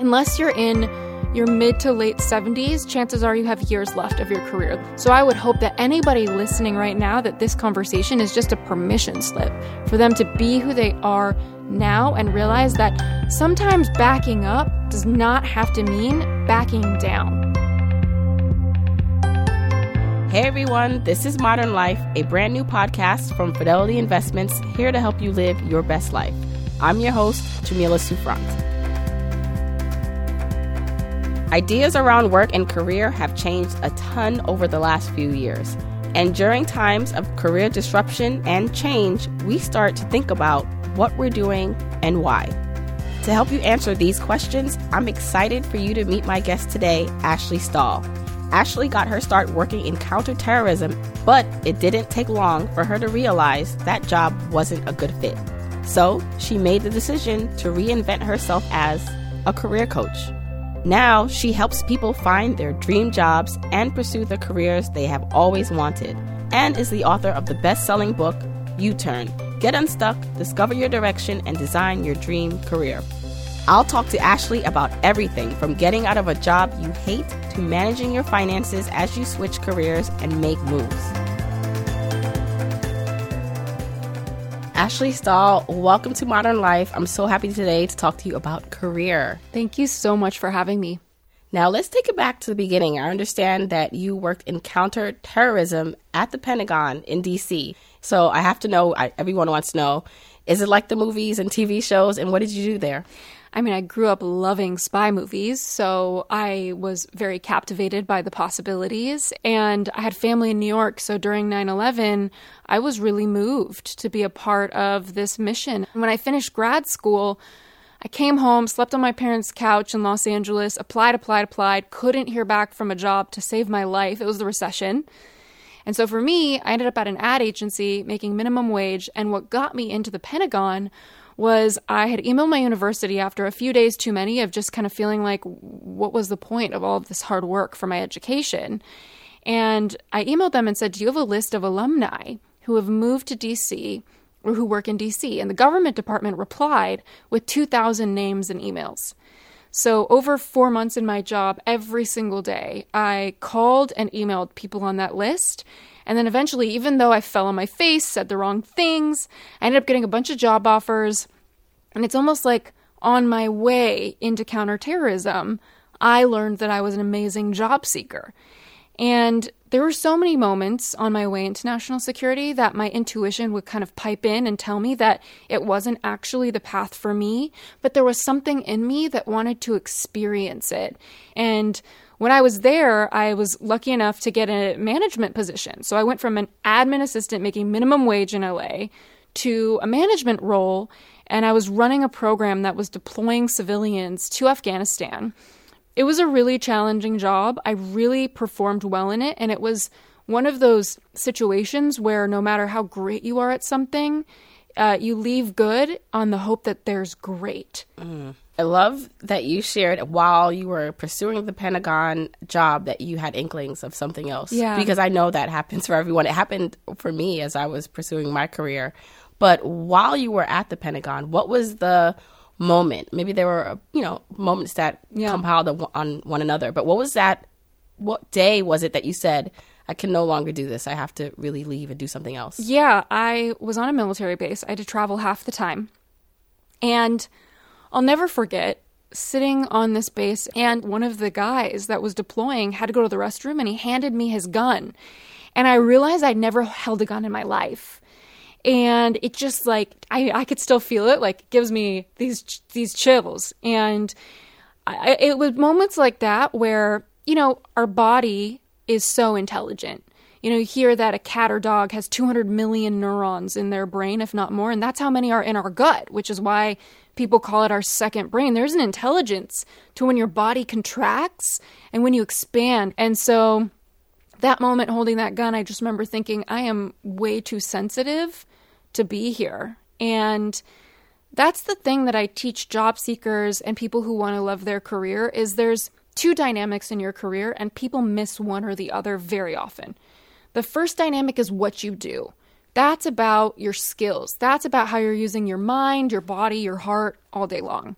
Unless you're in your mid to late 70s, chances are you have years left of your career. So I would hope that anybody listening right now that this conversation is just a permission slip for them to be who they are now and realize that sometimes backing up does not have to mean backing down. Hey everyone, this is Modern Life, a brand new podcast from Fidelity Investments, here to help you live your best life. I'm your host, Jamila Souffrant. Ideas around work and career have changed a ton over the last few years. And during times of career disruption and change, we start to think about what we're doing and why. To help you answer these questions, I'm excited for you to meet my guest today, Ashley Stahl. Ashley got her start working in counterterrorism, but it didn't take long for her to realize that job wasn't a good fit. So she made the decision to reinvent herself as a career coach. Now, she helps people find their dream jobs and pursue the careers they have always wanted, and is the author of the best selling book, You Turn Get Unstuck, Discover Your Direction, and Design Your Dream Career. I'll talk to Ashley about everything from getting out of a job you hate to managing your finances as you switch careers and make moves. Ashley Stahl, welcome to Modern Life. I'm so happy today to talk to you about career. Thank you so much for having me. Now, let's take it back to the beginning. I understand that you worked in counterterrorism at the Pentagon in DC. So I have to know, I, everyone wants to know, is it like the movies and TV shows? And what did you do there? I mean, I grew up loving spy movies, so I was very captivated by the possibilities. And I had family in New York, so during 9 11, I was really moved to be a part of this mission. When I finished grad school, I came home, slept on my parents' couch in Los Angeles, applied, applied, applied, couldn't hear back from a job to save my life. It was the recession. And so for me, I ended up at an ad agency making minimum wage. And what got me into the Pentagon was I had emailed my university after a few days too many of just kind of feeling like, what was the point of all of this hard work for my education? And I emailed them and said, Do you have a list of alumni who have moved to DC or who work in DC? And the government department replied with 2,000 names and emails. So, over four months in my job, every single day, I called and emailed people on that list and then eventually, even though I fell on my face, said the wrong things, I ended up getting a bunch of job offers. And it's almost like on my way into counterterrorism, I learned that I was an amazing job seeker. And there were so many moments on my way into national security that my intuition would kind of pipe in and tell me that it wasn't actually the path for me, but there was something in me that wanted to experience it. And when I was there, I was lucky enough to get a management position. So I went from an admin assistant making minimum wage in LA to a management role, and I was running a program that was deploying civilians to Afghanistan. It was a really challenging job. I really performed well in it, and it was one of those situations where no matter how great you are at something, uh, you leave good on the hope that there's great. Mm. I love that you shared while you were pursuing the Pentagon job that you had inklings of something else. Yeah. Because I know that happens for everyone. It happened for me as I was pursuing my career. But while you were at the Pentagon, what was the moment? Maybe there were, you know, moments that yeah. compiled on one another. But what was that? What day was it that you said, I can no longer do this. I have to really leave and do something else. Yeah, I was on a military base. I had to travel half the time. And I'll never forget sitting on this base, and one of the guys that was deploying had to go to the restroom, and he handed me his gun. And I realized I'd never held a gun in my life. And it just like I, I could still feel it, like gives me these these chills. And I, it was moments like that where you know our body is so intelligent. You know, you hear that a cat or dog has 200 million neurons in their brain, if not more, and that's how many are in our gut, which is why people call it our second brain. There's an intelligence to when your body contracts and when you expand. And so that moment holding that gun, I just remember thinking, I am way too sensitive to be here. And that's the thing that I teach job seekers and people who want to love their career is there's two dynamics in your career and people miss one or the other very often. The first dynamic is what you do. That's about your skills. That's about how you're using your mind, your body, your heart all day long.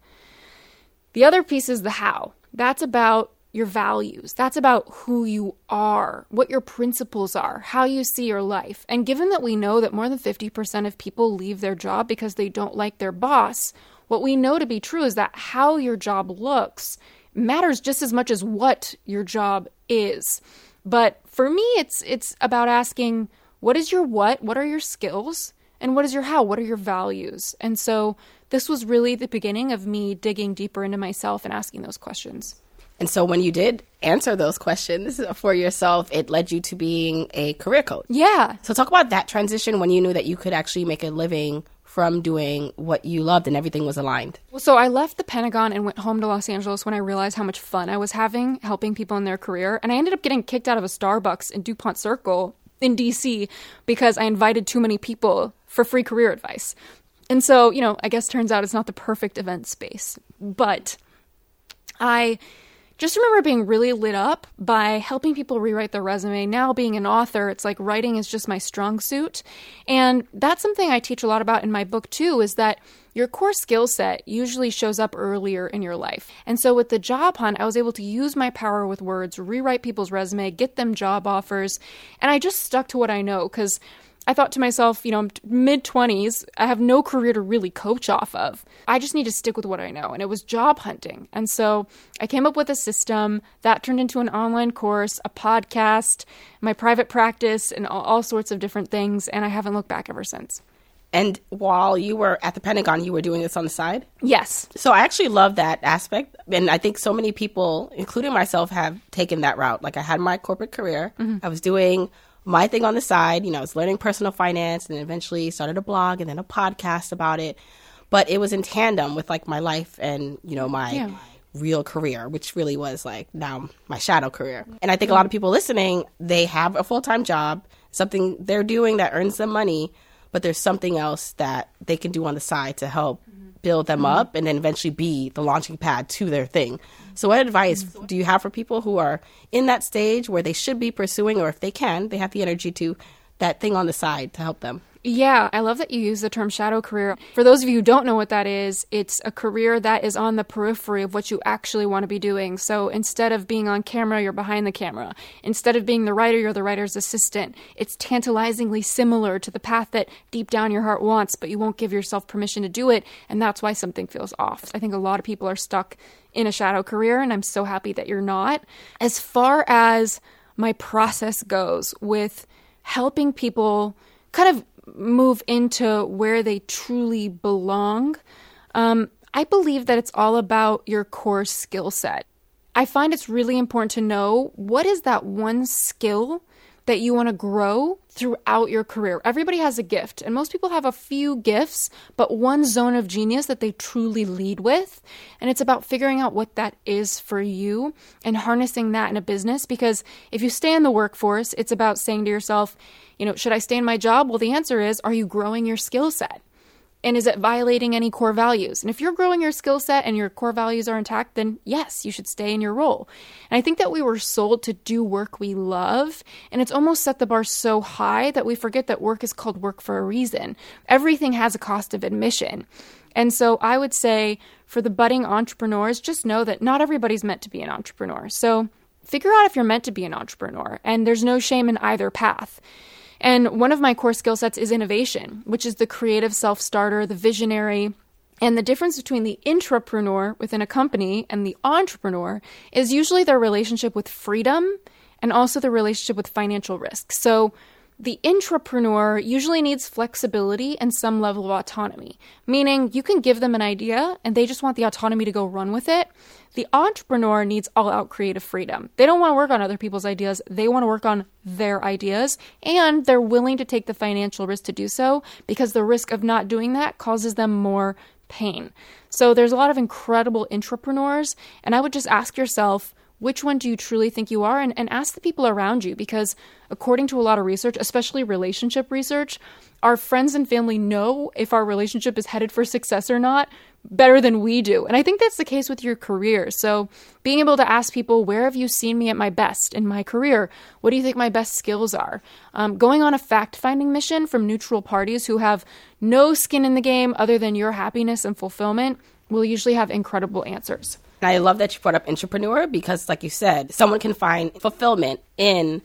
The other piece is the how. That's about your values. That's about who you are, what your principles are, how you see your life. And given that we know that more than 50% of people leave their job because they don't like their boss, what we know to be true is that how your job looks matters just as much as what your job is. But for me, it's it's about asking what is your what, what are your skills, and what is your how, what are your values. And so this was really the beginning of me digging deeper into myself and asking those questions. And so when you did answer those questions for yourself, it led you to being a career coach. Yeah. So talk about that transition when you knew that you could actually make a living from doing what you loved and everything was aligned. Well, so I left the Pentagon and went home to Los Angeles when I realized how much fun I was having helping people in their career. And I ended up getting kicked out of a Starbucks in Dupont Circle in DC because I invited too many people for free career advice. And so, you know, I guess turns out it's not the perfect event space. But I just remember being really lit up by helping people rewrite their resume. Now, being an author, it's like writing is just my strong suit. And that's something I teach a lot about in my book, too, is that your core skill set usually shows up earlier in your life. And so with the job hunt, I was able to use my power with words, rewrite people's resume, get them job offers. And I just stuck to what I know because I thought to myself, you know, I'm mid 20s, I have no career to really coach off of. I just need to stick with what I know. And it was job hunting. And so I came up with a system that turned into an online course, a podcast, my private practice, and all, sorts of different things. And I haven't looked back ever since. And while you were at the Pentagon, you were doing this on the side? Yes. So I actually love that aspect. And I think so many people, including myself, have taken that route. Like I had my corporate career, mm-hmm. I was doing my thing on the side. You know, I was learning personal finance and eventually started a blog and then a podcast about it. But it was in tandem with like my life and, you know, my yeah. real career, which really was like now my shadow career. And I think a lot of people listening, they have a full time job, something they're doing that earns them money, but there's something else that they can do on the side to help build them mm-hmm. up and then eventually be the launching pad to their thing. So, what advice do you have for people who are in that stage where they should be pursuing, or if they can, they have the energy to that thing on the side to help them? Yeah, I love that you use the term shadow career. For those of you who don't know what that is, it's a career that is on the periphery of what you actually want to be doing. So instead of being on camera, you're behind the camera. Instead of being the writer, you're the writer's assistant. It's tantalizingly similar to the path that deep down your heart wants, but you won't give yourself permission to do it. And that's why something feels off. I think a lot of people are stuck in a shadow career, and I'm so happy that you're not. As far as my process goes with helping people kind of move into where they truly belong, um, I believe that it's all about your core skill set. I find it's really important to know what is that one skill that you want to grow throughout your career. Everybody has a gift, and most people have a few gifts, but one zone of genius that they truly lead with. And it's about figuring out what that is for you and harnessing that in a business. Because if you stay in the workforce, it's about saying to yourself, you know, should I stay in my job? Well, the answer is, are you growing your skill set? And is it violating any core values? And if you're growing your skill set and your core values are intact, then yes, you should stay in your role. And I think that we were sold to do work we love, and it's almost set the bar so high that we forget that work is called work for a reason. Everything has a cost of admission. And so I would say for the budding entrepreneurs, just know that not everybody's meant to be an entrepreneur. So figure out if you're meant to be an entrepreneur, and there's no shame in either path. And one of my core skill sets is innovation, which is the creative self starter, the visionary. And the difference between the intrapreneur within a company and the entrepreneur is usually their relationship with freedom and also the relationship with financial risk. So, the intrapreneur usually needs flexibility and some level of autonomy, meaning you can give them an idea and they just want the autonomy to go run with it. The entrepreneur needs all out creative freedom. They don't want to work on other people's ideas, they want to work on their ideas, and they're willing to take the financial risk to do so because the risk of not doing that causes them more pain. So there's a lot of incredible intrapreneurs, and I would just ask yourself, which one do you truly think you are? And, and ask the people around you because, according to a lot of research, especially relationship research, our friends and family know if our relationship is headed for success or not better than we do. And I think that's the case with your career. So, being able to ask people, where have you seen me at my best in my career? What do you think my best skills are? Um, going on a fact finding mission from neutral parties who have no skin in the game other than your happiness and fulfillment will usually have incredible answers. I love that you brought up entrepreneur because, like you said, someone can find fulfillment in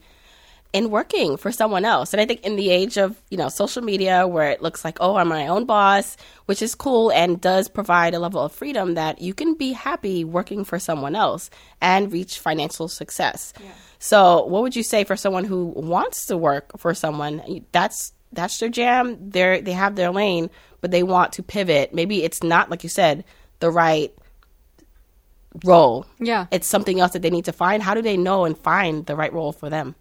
in working for someone else. And I think in the age of, you know, social media where it looks like, oh, I'm my own boss, which is cool and does provide a level of freedom that you can be happy working for someone else and reach financial success. Yeah. So, what would you say for someone who wants to work for someone? That's that's their jam. They they have their lane, but they want to pivot. Maybe it's not like you said, the right role. Yeah. It's something else that they need to find. How do they know and find the right role for them?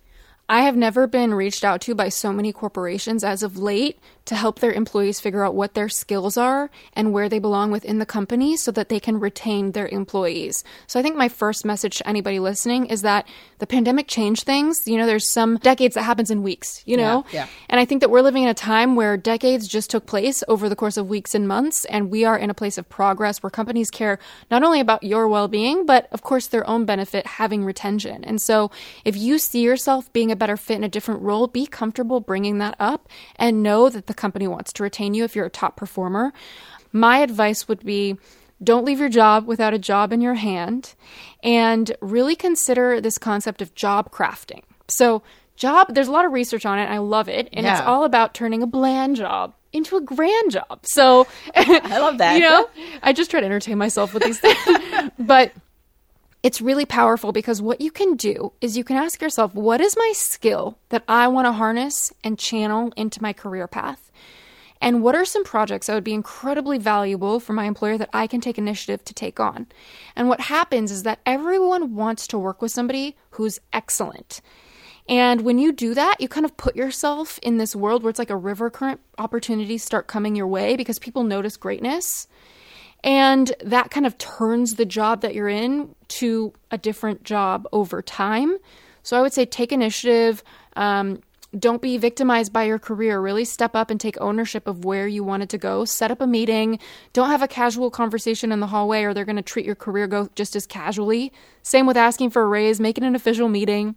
I have never been reached out to by so many corporations as of late to help their employees figure out what their skills are and where they belong within the company so that they can retain their employees. So I think my first message to anybody listening is that the pandemic changed things. You know, there's some decades that happens in weeks, you know? Yeah, yeah. And I think that we're living in a time where decades just took place over the course of weeks and months and we are in a place of progress where companies care not only about your well-being but of course their own benefit having retention. And so if you see yourself being a better fit in a different role, be comfortable bringing that up and know that the company wants to retain you if you're a top performer. My advice would be don't leave your job without a job in your hand and really consider this concept of job crafting. So, job, there's a lot of research on it. I love it. And yeah. it's all about turning a bland job into a grand job. So, I love that. you know, I just try to entertain myself with these things. but it's really powerful because what you can do is you can ask yourself, what is my skill that I want to harness and channel into my career path? And what are some projects that would be incredibly valuable for my employer that I can take initiative to take on? And what happens is that everyone wants to work with somebody who's excellent. And when you do that, you kind of put yourself in this world where it's like a river current. Opportunities start coming your way because people notice greatness. And that kind of turns the job that you're in to a different job over time. So I would say take initiative. Um, don't be victimized by your career. Really step up and take ownership of where you wanted to go. Set up a meeting. Don't have a casual conversation in the hallway or they're going to treat your career go just as casually. Same with asking for a raise, make it an official meeting.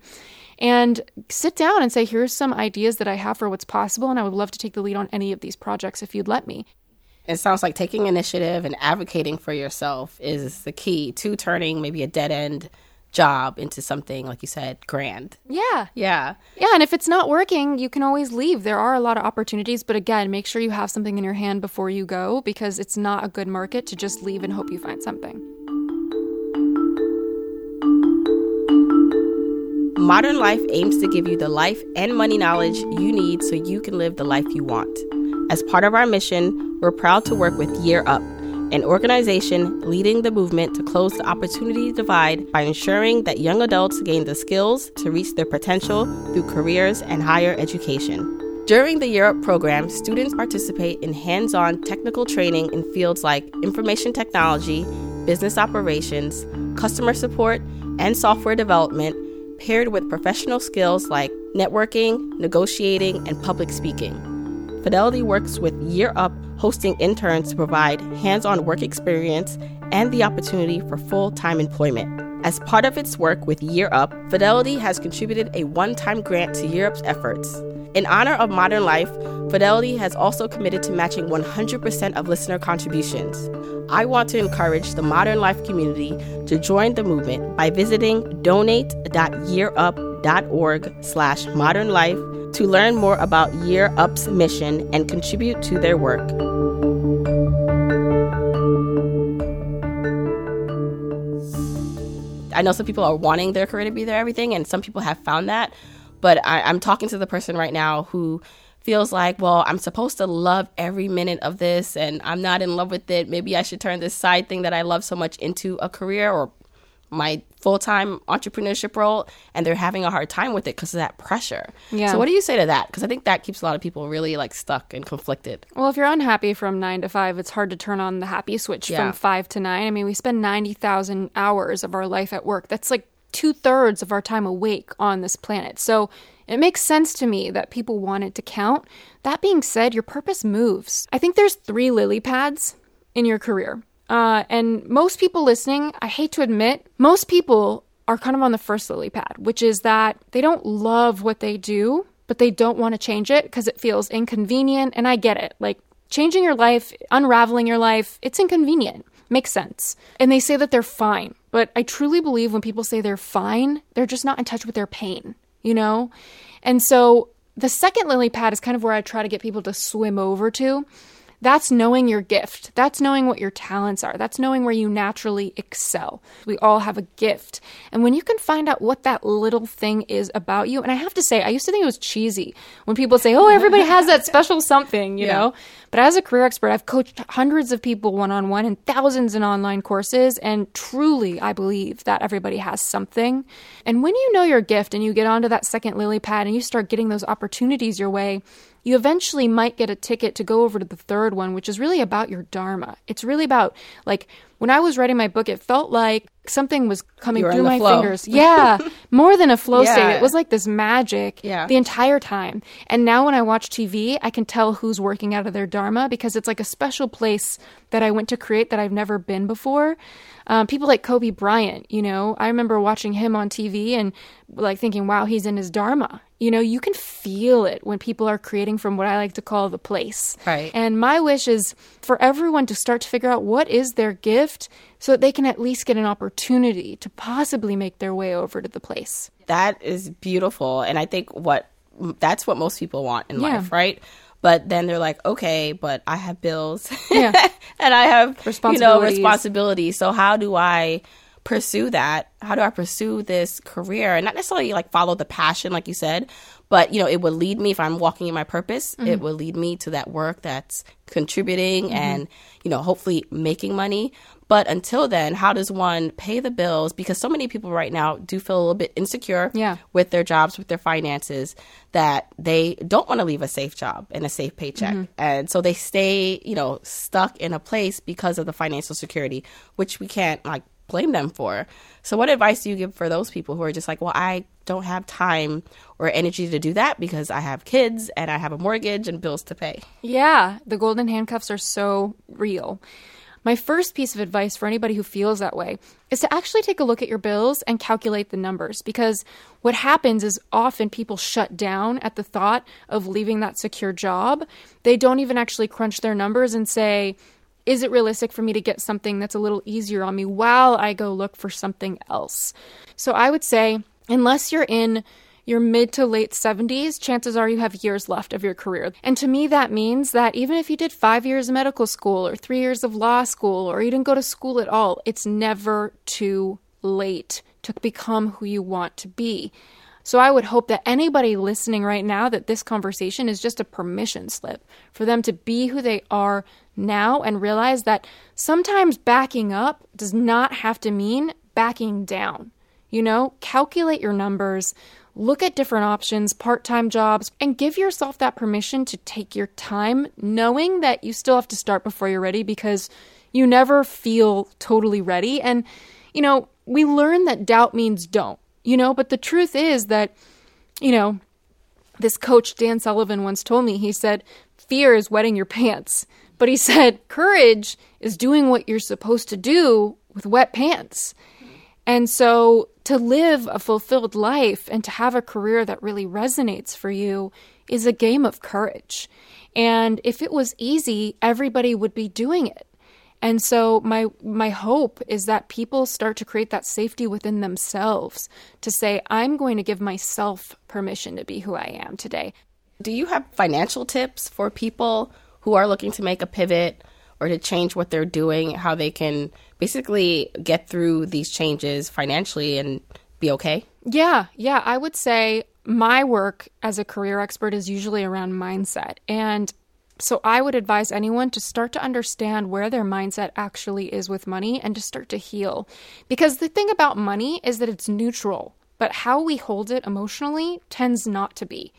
And sit down and say, here's some ideas that I have for what's possible, and I would love to take the lead on any of these projects if you'd let me it sounds like taking initiative and advocating for yourself is the key to turning maybe a dead end job into something like you said grand. Yeah. Yeah. Yeah and if it's not working you can always leave. There are a lot of opportunities but again make sure you have something in your hand before you go because it's not a good market to just leave and hope you find something. Modern life aims to give you the life and money knowledge you need so you can live the life you want as part of our mission, we're proud to work with Year Up, an organization leading the movement to close the opportunity divide by ensuring that young adults gain the skills to reach their potential through careers and higher education. During the Year Up program, students participate in hands on technical training in fields like information technology, business operations, customer support, and software development, paired with professional skills like networking, negotiating, and public speaking. Fidelity works with Year Up, hosting interns to provide hands on work experience and the opportunity for full time employment. As part of its work with Year Up, Fidelity has contributed a one time grant to Year Up's efforts. In honor of modern life, Fidelity has also committed to matching 100% of listener contributions. I want to encourage the Modern Life community to join the movement by visiting donate.yearup.org slash modernlife to learn more about Year Up's mission and contribute to their work. I know some people are wanting their career to be their everything, and some people have found that. But I, I'm talking to the person right now who feels like, well, I'm supposed to love every minute of this and I'm not in love with it. Maybe I should turn this side thing that I love so much into a career or my full-time entrepreneurship role and they're having a hard time with it because of that pressure yeah so what do you say to that because i think that keeps a lot of people really like stuck and conflicted well if you're unhappy from nine to five it's hard to turn on the happy switch yeah. from five to nine i mean we spend 90000 hours of our life at work that's like two thirds of our time awake on this planet. So it makes sense to me that people want it to count. That being said, your purpose moves. I think there's three lily pads in your career. Uh, and most people listening, I hate to admit, most people are kind of on the first lily pad, which is that they don't love what they do, but they don't want to change it because it feels inconvenient. And I get it. Like changing your life, unraveling your life, it's inconvenient. Makes sense. And they say that they're fine. But I truly believe when people say they're fine, they're just not in touch with their pain, you know? And so the second lily pad is kind of where I try to get people to swim over to. That's knowing your gift. That's knowing what your talents are. That's knowing where you naturally excel. We all have a gift. And when you can find out what that little thing is about you, and I have to say, I used to think it was cheesy when people say, oh, everybody has that special something, you yeah. know? But as a career expert, I've coached hundreds of people one on one and thousands in online courses. And truly, I believe that everybody has something. And when you know your gift and you get onto that second lily pad and you start getting those opportunities your way, you eventually might get a ticket to go over to the third one, which is really about your Dharma. It's really about, like, when I was writing my book, it felt like something was coming through my flow. fingers. Yeah, more than a flow yeah. state. It was like this magic yeah. the entire time. And now when I watch TV, I can tell who's working out of their Dharma because it's like a special place that I went to create that I've never been before. Um, people like Kobe Bryant, you know, I remember watching him on TV and like thinking, wow, he's in his Dharma. You know, you can feel it when people are creating from what I like to call the place. Right. And my wish is for everyone to start to figure out what is their gift so that they can at least get an opportunity to possibly make their way over to the place. That is beautiful. And I think what that's what most people want in yeah. life, right? But then they're like, okay, but I have bills yeah. and I have, you know, responsibilities. So how do I pursue that? How do I pursue this career? And not necessarily like follow the passion, like you said, but you know, it would lead me if I'm walking in my purpose, mm-hmm. it would lead me to that work that's contributing mm-hmm. and, you know, hopefully making money. But until then, how does one pay the bills? Because so many people right now do feel a little bit insecure yeah. with their jobs, with their finances, that they don't want to leave a safe job and a safe paycheck. Mm-hmm. And so they stay, you know, stuck in a place because of the financial security, which we can't like blame them for. So, what advice do you give for those people who are just like, well, I don't have time or energy to do that because I have kids and I have a mortgage and bills to pay? Yeah, the golden handcuffs are so real. My first piece of advice for anybody who feels that way is to actually take a look at your bills and calculate the numbers because what happens is often people shut down at the thought of leaving that secure job. They don't even actually crunch their numbers and say, is it realistic for me to get something that's a little easier on me while I go look for something else? So I would say, unless you're in your mid to late 70s, chances are you have years left of your career. And to me, that means that even if you did five years of medical school or three years of law school or you didn't go to school at all, it's never too late to become who you want to be. So I would hope that anybody listening right now that this conversation is just a permission slip for them to be who they are now and realize that sometimes backing up does not have to mean backing down. You know, calculate your numbers, look at different options, part time jobs, and give yourself that permission to take your time, knowing that you still have to start before you're ready because you never feel totally ready. And, you know, we learn that doubt means don't you know, but the truth is that, you know, this coach, Dan Sullivan, once told me, he said, fear is wetting your pants. But he said, courage is doing what you're supposed to do with wet pants. And so to live a fulfilled life and to have a career that really resonates for you is a game of courage. And if it was easy, everybody would be doing it. And so my my hope is that people start to create that safety within themselves to say I'm going to give myself permission to be who I am today. Do you have financial tips for people who are looking to make a pivot or to change what they're doing, how they can basically get through these changes financially and be okay? Yeah, yeah, I would say my work as a career expert is usually around mindset. And so I would advise anyone to start to understand where their mindset actually is with money and to start to heal. Because the thing about money is that it's neutral, but how we hold it emotionally tends not to be.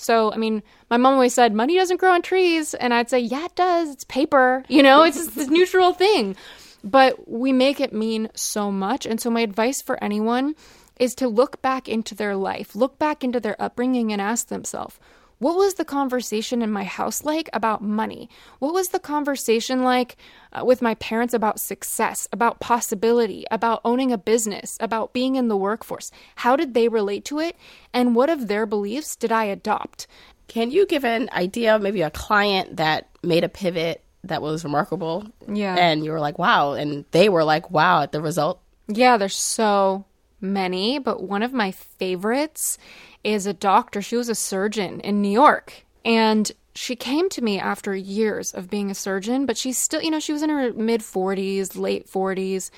So, I mean, my mom always said, money doesn't grow on trees. And I'd say, yeah, it does. It's paper. You know, it's this neutral thing. But we make it mean so much. And so, my advice for anyone is to look back into their life, look back into their upbringing, and ask themselves, what was the conversation in my house like about money? What was the conversation like uh, with my parents about success, about possibility, about owning a business, about being in the workforce? How did they relate to it? And what of their beliefs did I adopt? Can you give an idea of maybe a client that made a pivot that was remarkable? Yeah. And you were like, wow. And they were like, wow at the result? Yeah, there's so many, but one of my favorites is a doctor. She was a surgeon in New York. And she came to me after years of being a surgeon, but she's still, you know, she was in her mid 40s, late 40s,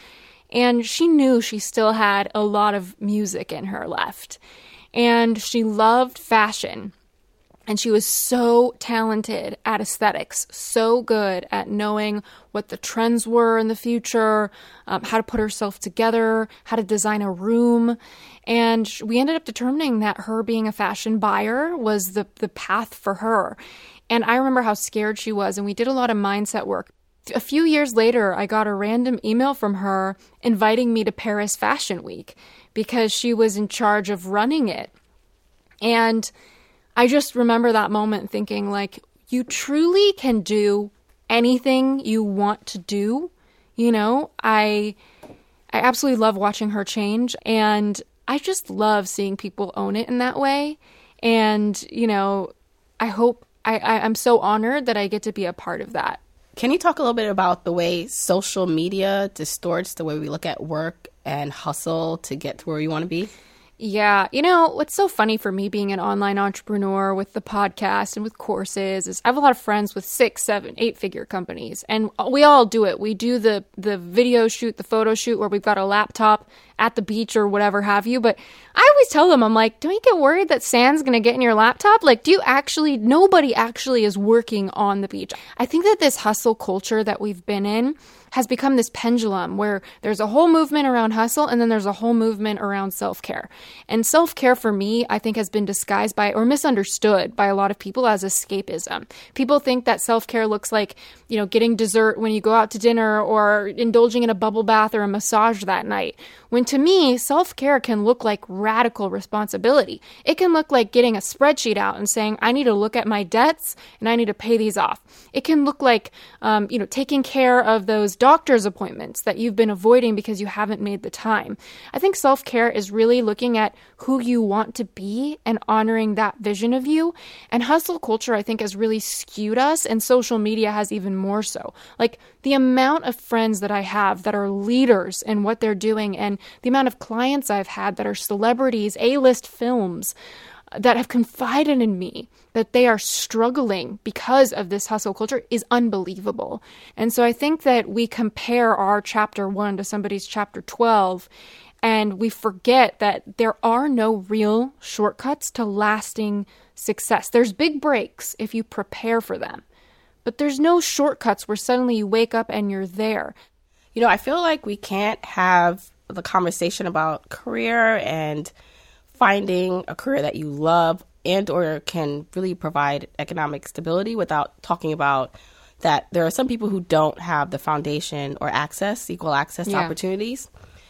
and she knew she still had a lot of music in her left. And she loved fashion. And she was so talented at aesthetics, so good at knowing what the trends were in the future, um, how to put herself together, how to design a room. And we ended up determining that her being a fashion buyer was the, the path for her. And I remember how scared she was, and we did a lot of mindset work. A few years later, I got a random email from her inviting me to Paris Fashion Week because she was in charge of running it. And I just remember that moment thinking, like, you truly can do anything you want to do. You know, I I absolutely love watching her change and I just love seeing people own it in that way. And, you know, I hope I, I, I'm so honored that I get to be a part of that. Can you talk a little bit about the way social media distorts the way we look at work and hustle to get to where you want to be? Yeah. You know, what's so funny for me being an online entrepreneur with the podcast and with courses is I have a lot of friends with six, seven, eight figure companies and we all do it. We do the, the video shoot, the photo shoot where we've got a laptop at the beach or whatever have you. But I always tell them, I'm like, don't you get worried that sand's going to get in your laptop? Like, do you actually, nobody actually is working on the beach. I think that this hustle culture that we've been in, has become this pendulum where there's a whole movement around hustle and then there's a whole movement around self care. And self care for me, I think, has been disguised by or misunderstood by a lot of people as escapism. People think that self care looks like, you know, getting dessert when you go out to dinner or indulging in a bubble bath or a massage that night. When to me, self care can look like radical responsibility. It can look like getting a spreadsheet out and saying, I need to look at my debts and I need to pay these off. It can look like, um, you know, taking care of those doctor's appointments that you've been avoiding because you haven't made the time. I think self care is really looking at who you want to be and honoring that vision of you. And hustle culture, I think, has really skewed us, and social media has even more so. Like the amount of friends that I have that are leaders in what they're doing, and the amount of clients I've had that are celebrities, A list films that have confided in me that they are struggling because of this hustle culture is unbelievable. And so I think that we compare our chapter 1 to somebody's chapter 12 and we forget that there are no real shortcuts to lasting success. There's big breaks if you prepare for them. But there's no shortcuts where suddenly you wake up and you're there. You know, I feel like we can't have the conversation about career and finding a career that you love and or can really provide economic stability without talking about that there are some people who don't have the foundation or access, equal access to yeah. opportunities.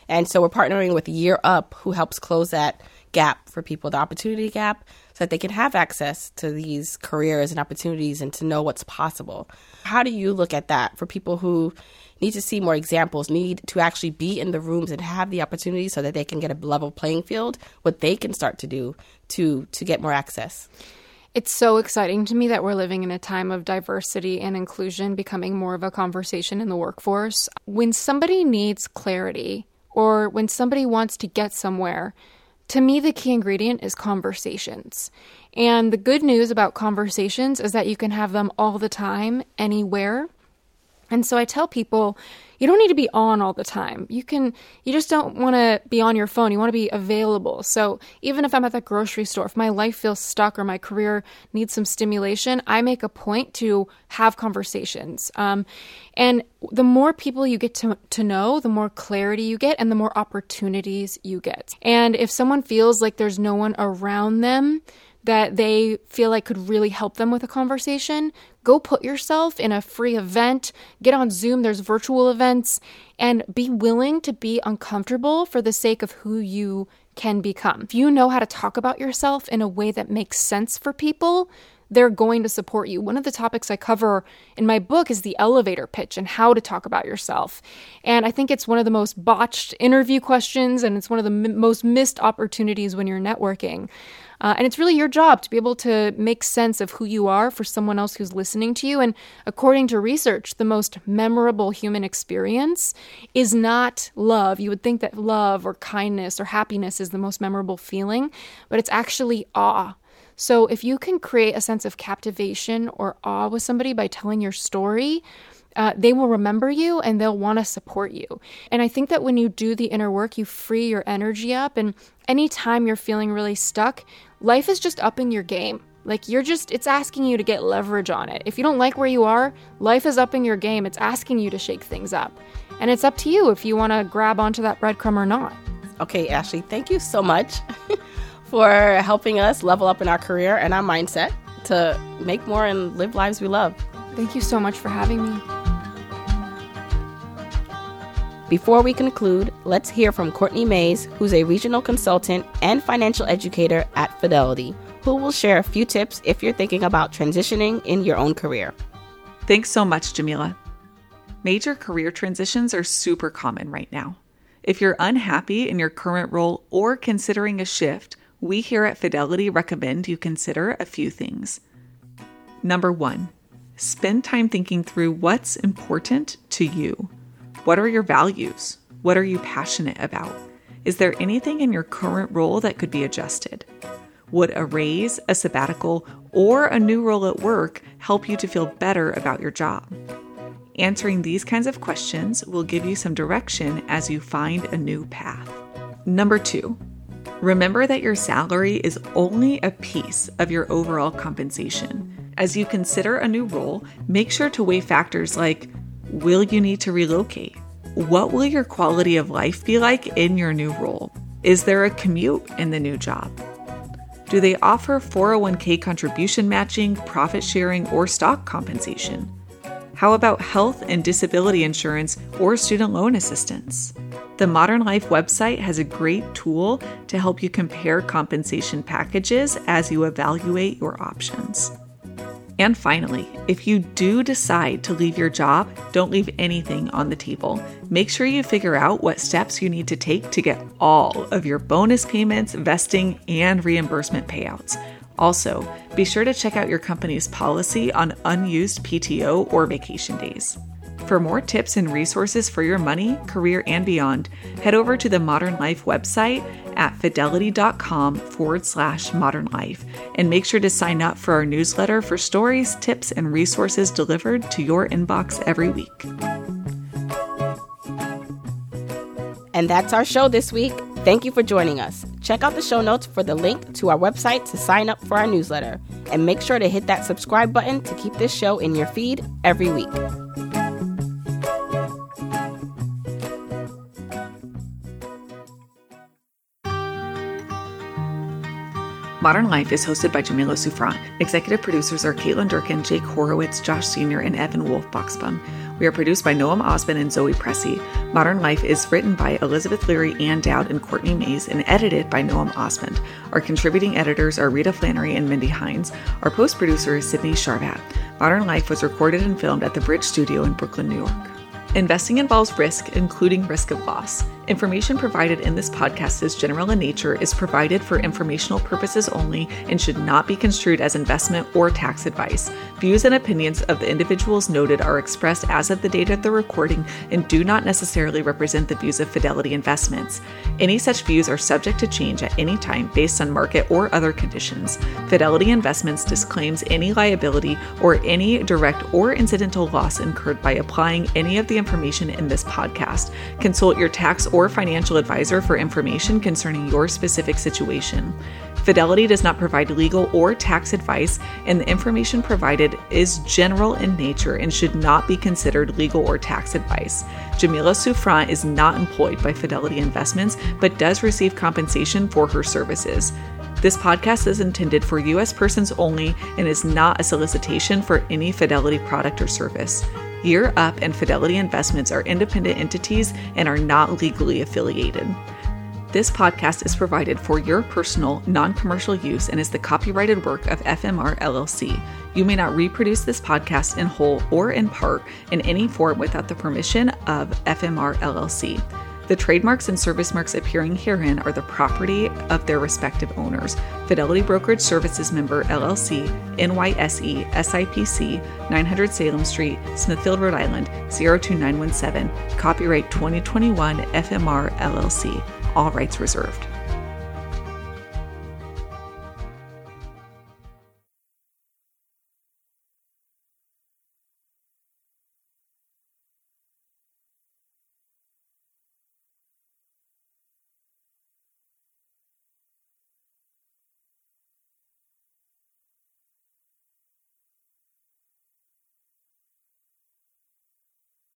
And so we're partnering with Year Up, who helps close that gap for people, the opportunity gap, so that they can have access to these careers and opportunities and to know what's possible. How do you look at that for people who need to see more examples, need to actually be in the rooms and have the opportunity so that they can get a level playing field, what they can start to do to to get more access. It's so exciting to me that we're living in a time of diversity and inclusion becoming more of a conversation in the workforce. When somebody needs clarity or when somebody wants to get somewhere, to me, the key ingredient is conversations. And the good news about conversations is that you can have them all the time, anywhere. And so I tell people, you don't need to be on all the time. You can, you just don't want to be on your phone. You want to be available. So even if I'm at the grocery store, if my life feels stuck or my career needs some stimulation, I make a point to have conversations. Um, and the more people you get to, to know, the more clarity you get and the more opportunities you get. And if someone feels like there's no one around them, that they feel like could really help them with a conversation, go put yourself in a free event, get on Zoom, there's virtual events, and be willing to be uncomfortable for the sake of who you can become. If you know how to talk about yourself in a way that makes sense for people, they're going to support you. One of the topics I cover in my book is the elevator pitch and how to talk about yourself. And I think it's one of the most botched interview questions, and it's one of the m- most missed opportunities when you're networking. Uh, and it's really your job to be able to make sense of who you are for someone else who's listening to you. And according to research, the most memorable human experience is not love. You would think that love or kindness or happiness is the most memorable feeling, but it's actually awe. So if you can create a sense of captivation or awe with somebody by telling your story, uh, they will remember you and they'll want to support you. And I think that when you do the inner work, you free your energy up. And anytime you're feeling really stuck, life is just upping your game. Like you're just, it's asking you to get leverage on it. If you don't like where you are, life is upping your game. It's asking you to shake things up. And it's up to you if you want to grab onto that breadcrumb or not. Okay, Ashley, thank you so much for helping us level up in our career and our mindset to make more and live lives we love. Thank you so much for having me. Before we conclude, let's hear from Courtney Mays, who's a regional consultant and financial educator at Fidelity, who will share a few tips if you're thinking about transitioning in your own career. Thanks so much, Jamila. Major career transitions are super common right now. If you're unhappy in your current role or considering a shift, we here at Fidelity recommend you consider a few things. Number one, spend time thinking through what's important to you. What are your values? What are you passionate about? Is there anything in your current role that could be adjusted? Would a raise, a sabbatical, or a new role at work help you to feel better about your job? Answering these kinds of questions will give you some direction as you find a new path. Number two, remember that your salary is only a piece of your overall compensation. As you consider a new role, make sure to weigh factors like Will you need to relocate? What will your quality of life be like in your new role? Is there a commute in the new job? Do they offer 401k contribution matching, profit sharing, or stock compensation? How about health and disability insurance or student loan assistance? The Modern Life website has a great tool to help you compare compensation packages as you evaluate your options. And finally, if you do decide to leave your job, don't leave anything on the table. Make sure you figure out what steps you need to take to get all of your bonus payments, vesting, and reimbursement payouts. Also, be sure to check out your company's policy on unused PTO or vacation days. For more tips and resources for your money, career, and beyond, head over to the Modern Life website at fidelity.com forward slash modern life and make sure to sign up for our newsletter for stories, tips, and resources delivered to your inbox every week. And that's our show this week. Thank you for joining us. Check out the show notes for the link to our website to sign up for our newsletter. And make sure to hit that subscribe button to keep this show in your feed every week. Modern Life is hosted by Jamila Souffrant. Executive producers are Caitlin Durkin, Jake Horowitz, Josh Sr., and Evan Wolf Boxbaum. We are produced by Noam Osmond and Zoe Pressey. Modern Life is written by Elizabeth Leary, Ann Dowd, and Courtney Mays, and edited by Noam Osmond. Our contributing editors are Rita Flannery and Mindy Hines. Our post producer is Sydney Sharvat. Modern Life was recorded and filmed at the Bridge Studio in Brooklyn, New York. Investing involves risk, including risk of loss. Information provided in this podcast is general in nature, is provided for informational purposes only, and should not be construed as investment or tax advice. Views and opinions of the individuals noted are expressed as of the date of the recording and do not necessarily represent the views of Fidelity Investments. Any such views are subject to change at any time based on market or other conditions. Fidelity Investments disclaims any liability or any direct or incidental loss incurred by applying any of the information in this podcast. Consult your tax or financial advisor for information concerning your specific situation. Fidelity does not provide legal or tax advice, and the information provided is general in nature and should not be considered legal or tax advice. Jamila Souffrant is not employed by Fidelity Investments but does receive compensation for her services. This podcast is intended for U.S. persons only and is not a solicitation for any Fidelity product or service. Year Up and Fidelity Investments are independent entities and are not legally affiliated. This podcast is provided for your personal, non commercial use and is the copyrighted work of FMR LLC. You may not reproduce this podcast in whole or in part in any form without the permission of FMR LLC. The trademarks and service marks appearing herein are the property of their respective owners. Fidelity Brokerage Services Member LLC, NYSE SIPC, 900 Salem Street, Smithfield, Rhode Island, 02917. Copyright 2021 FMR LLC all rights reserved.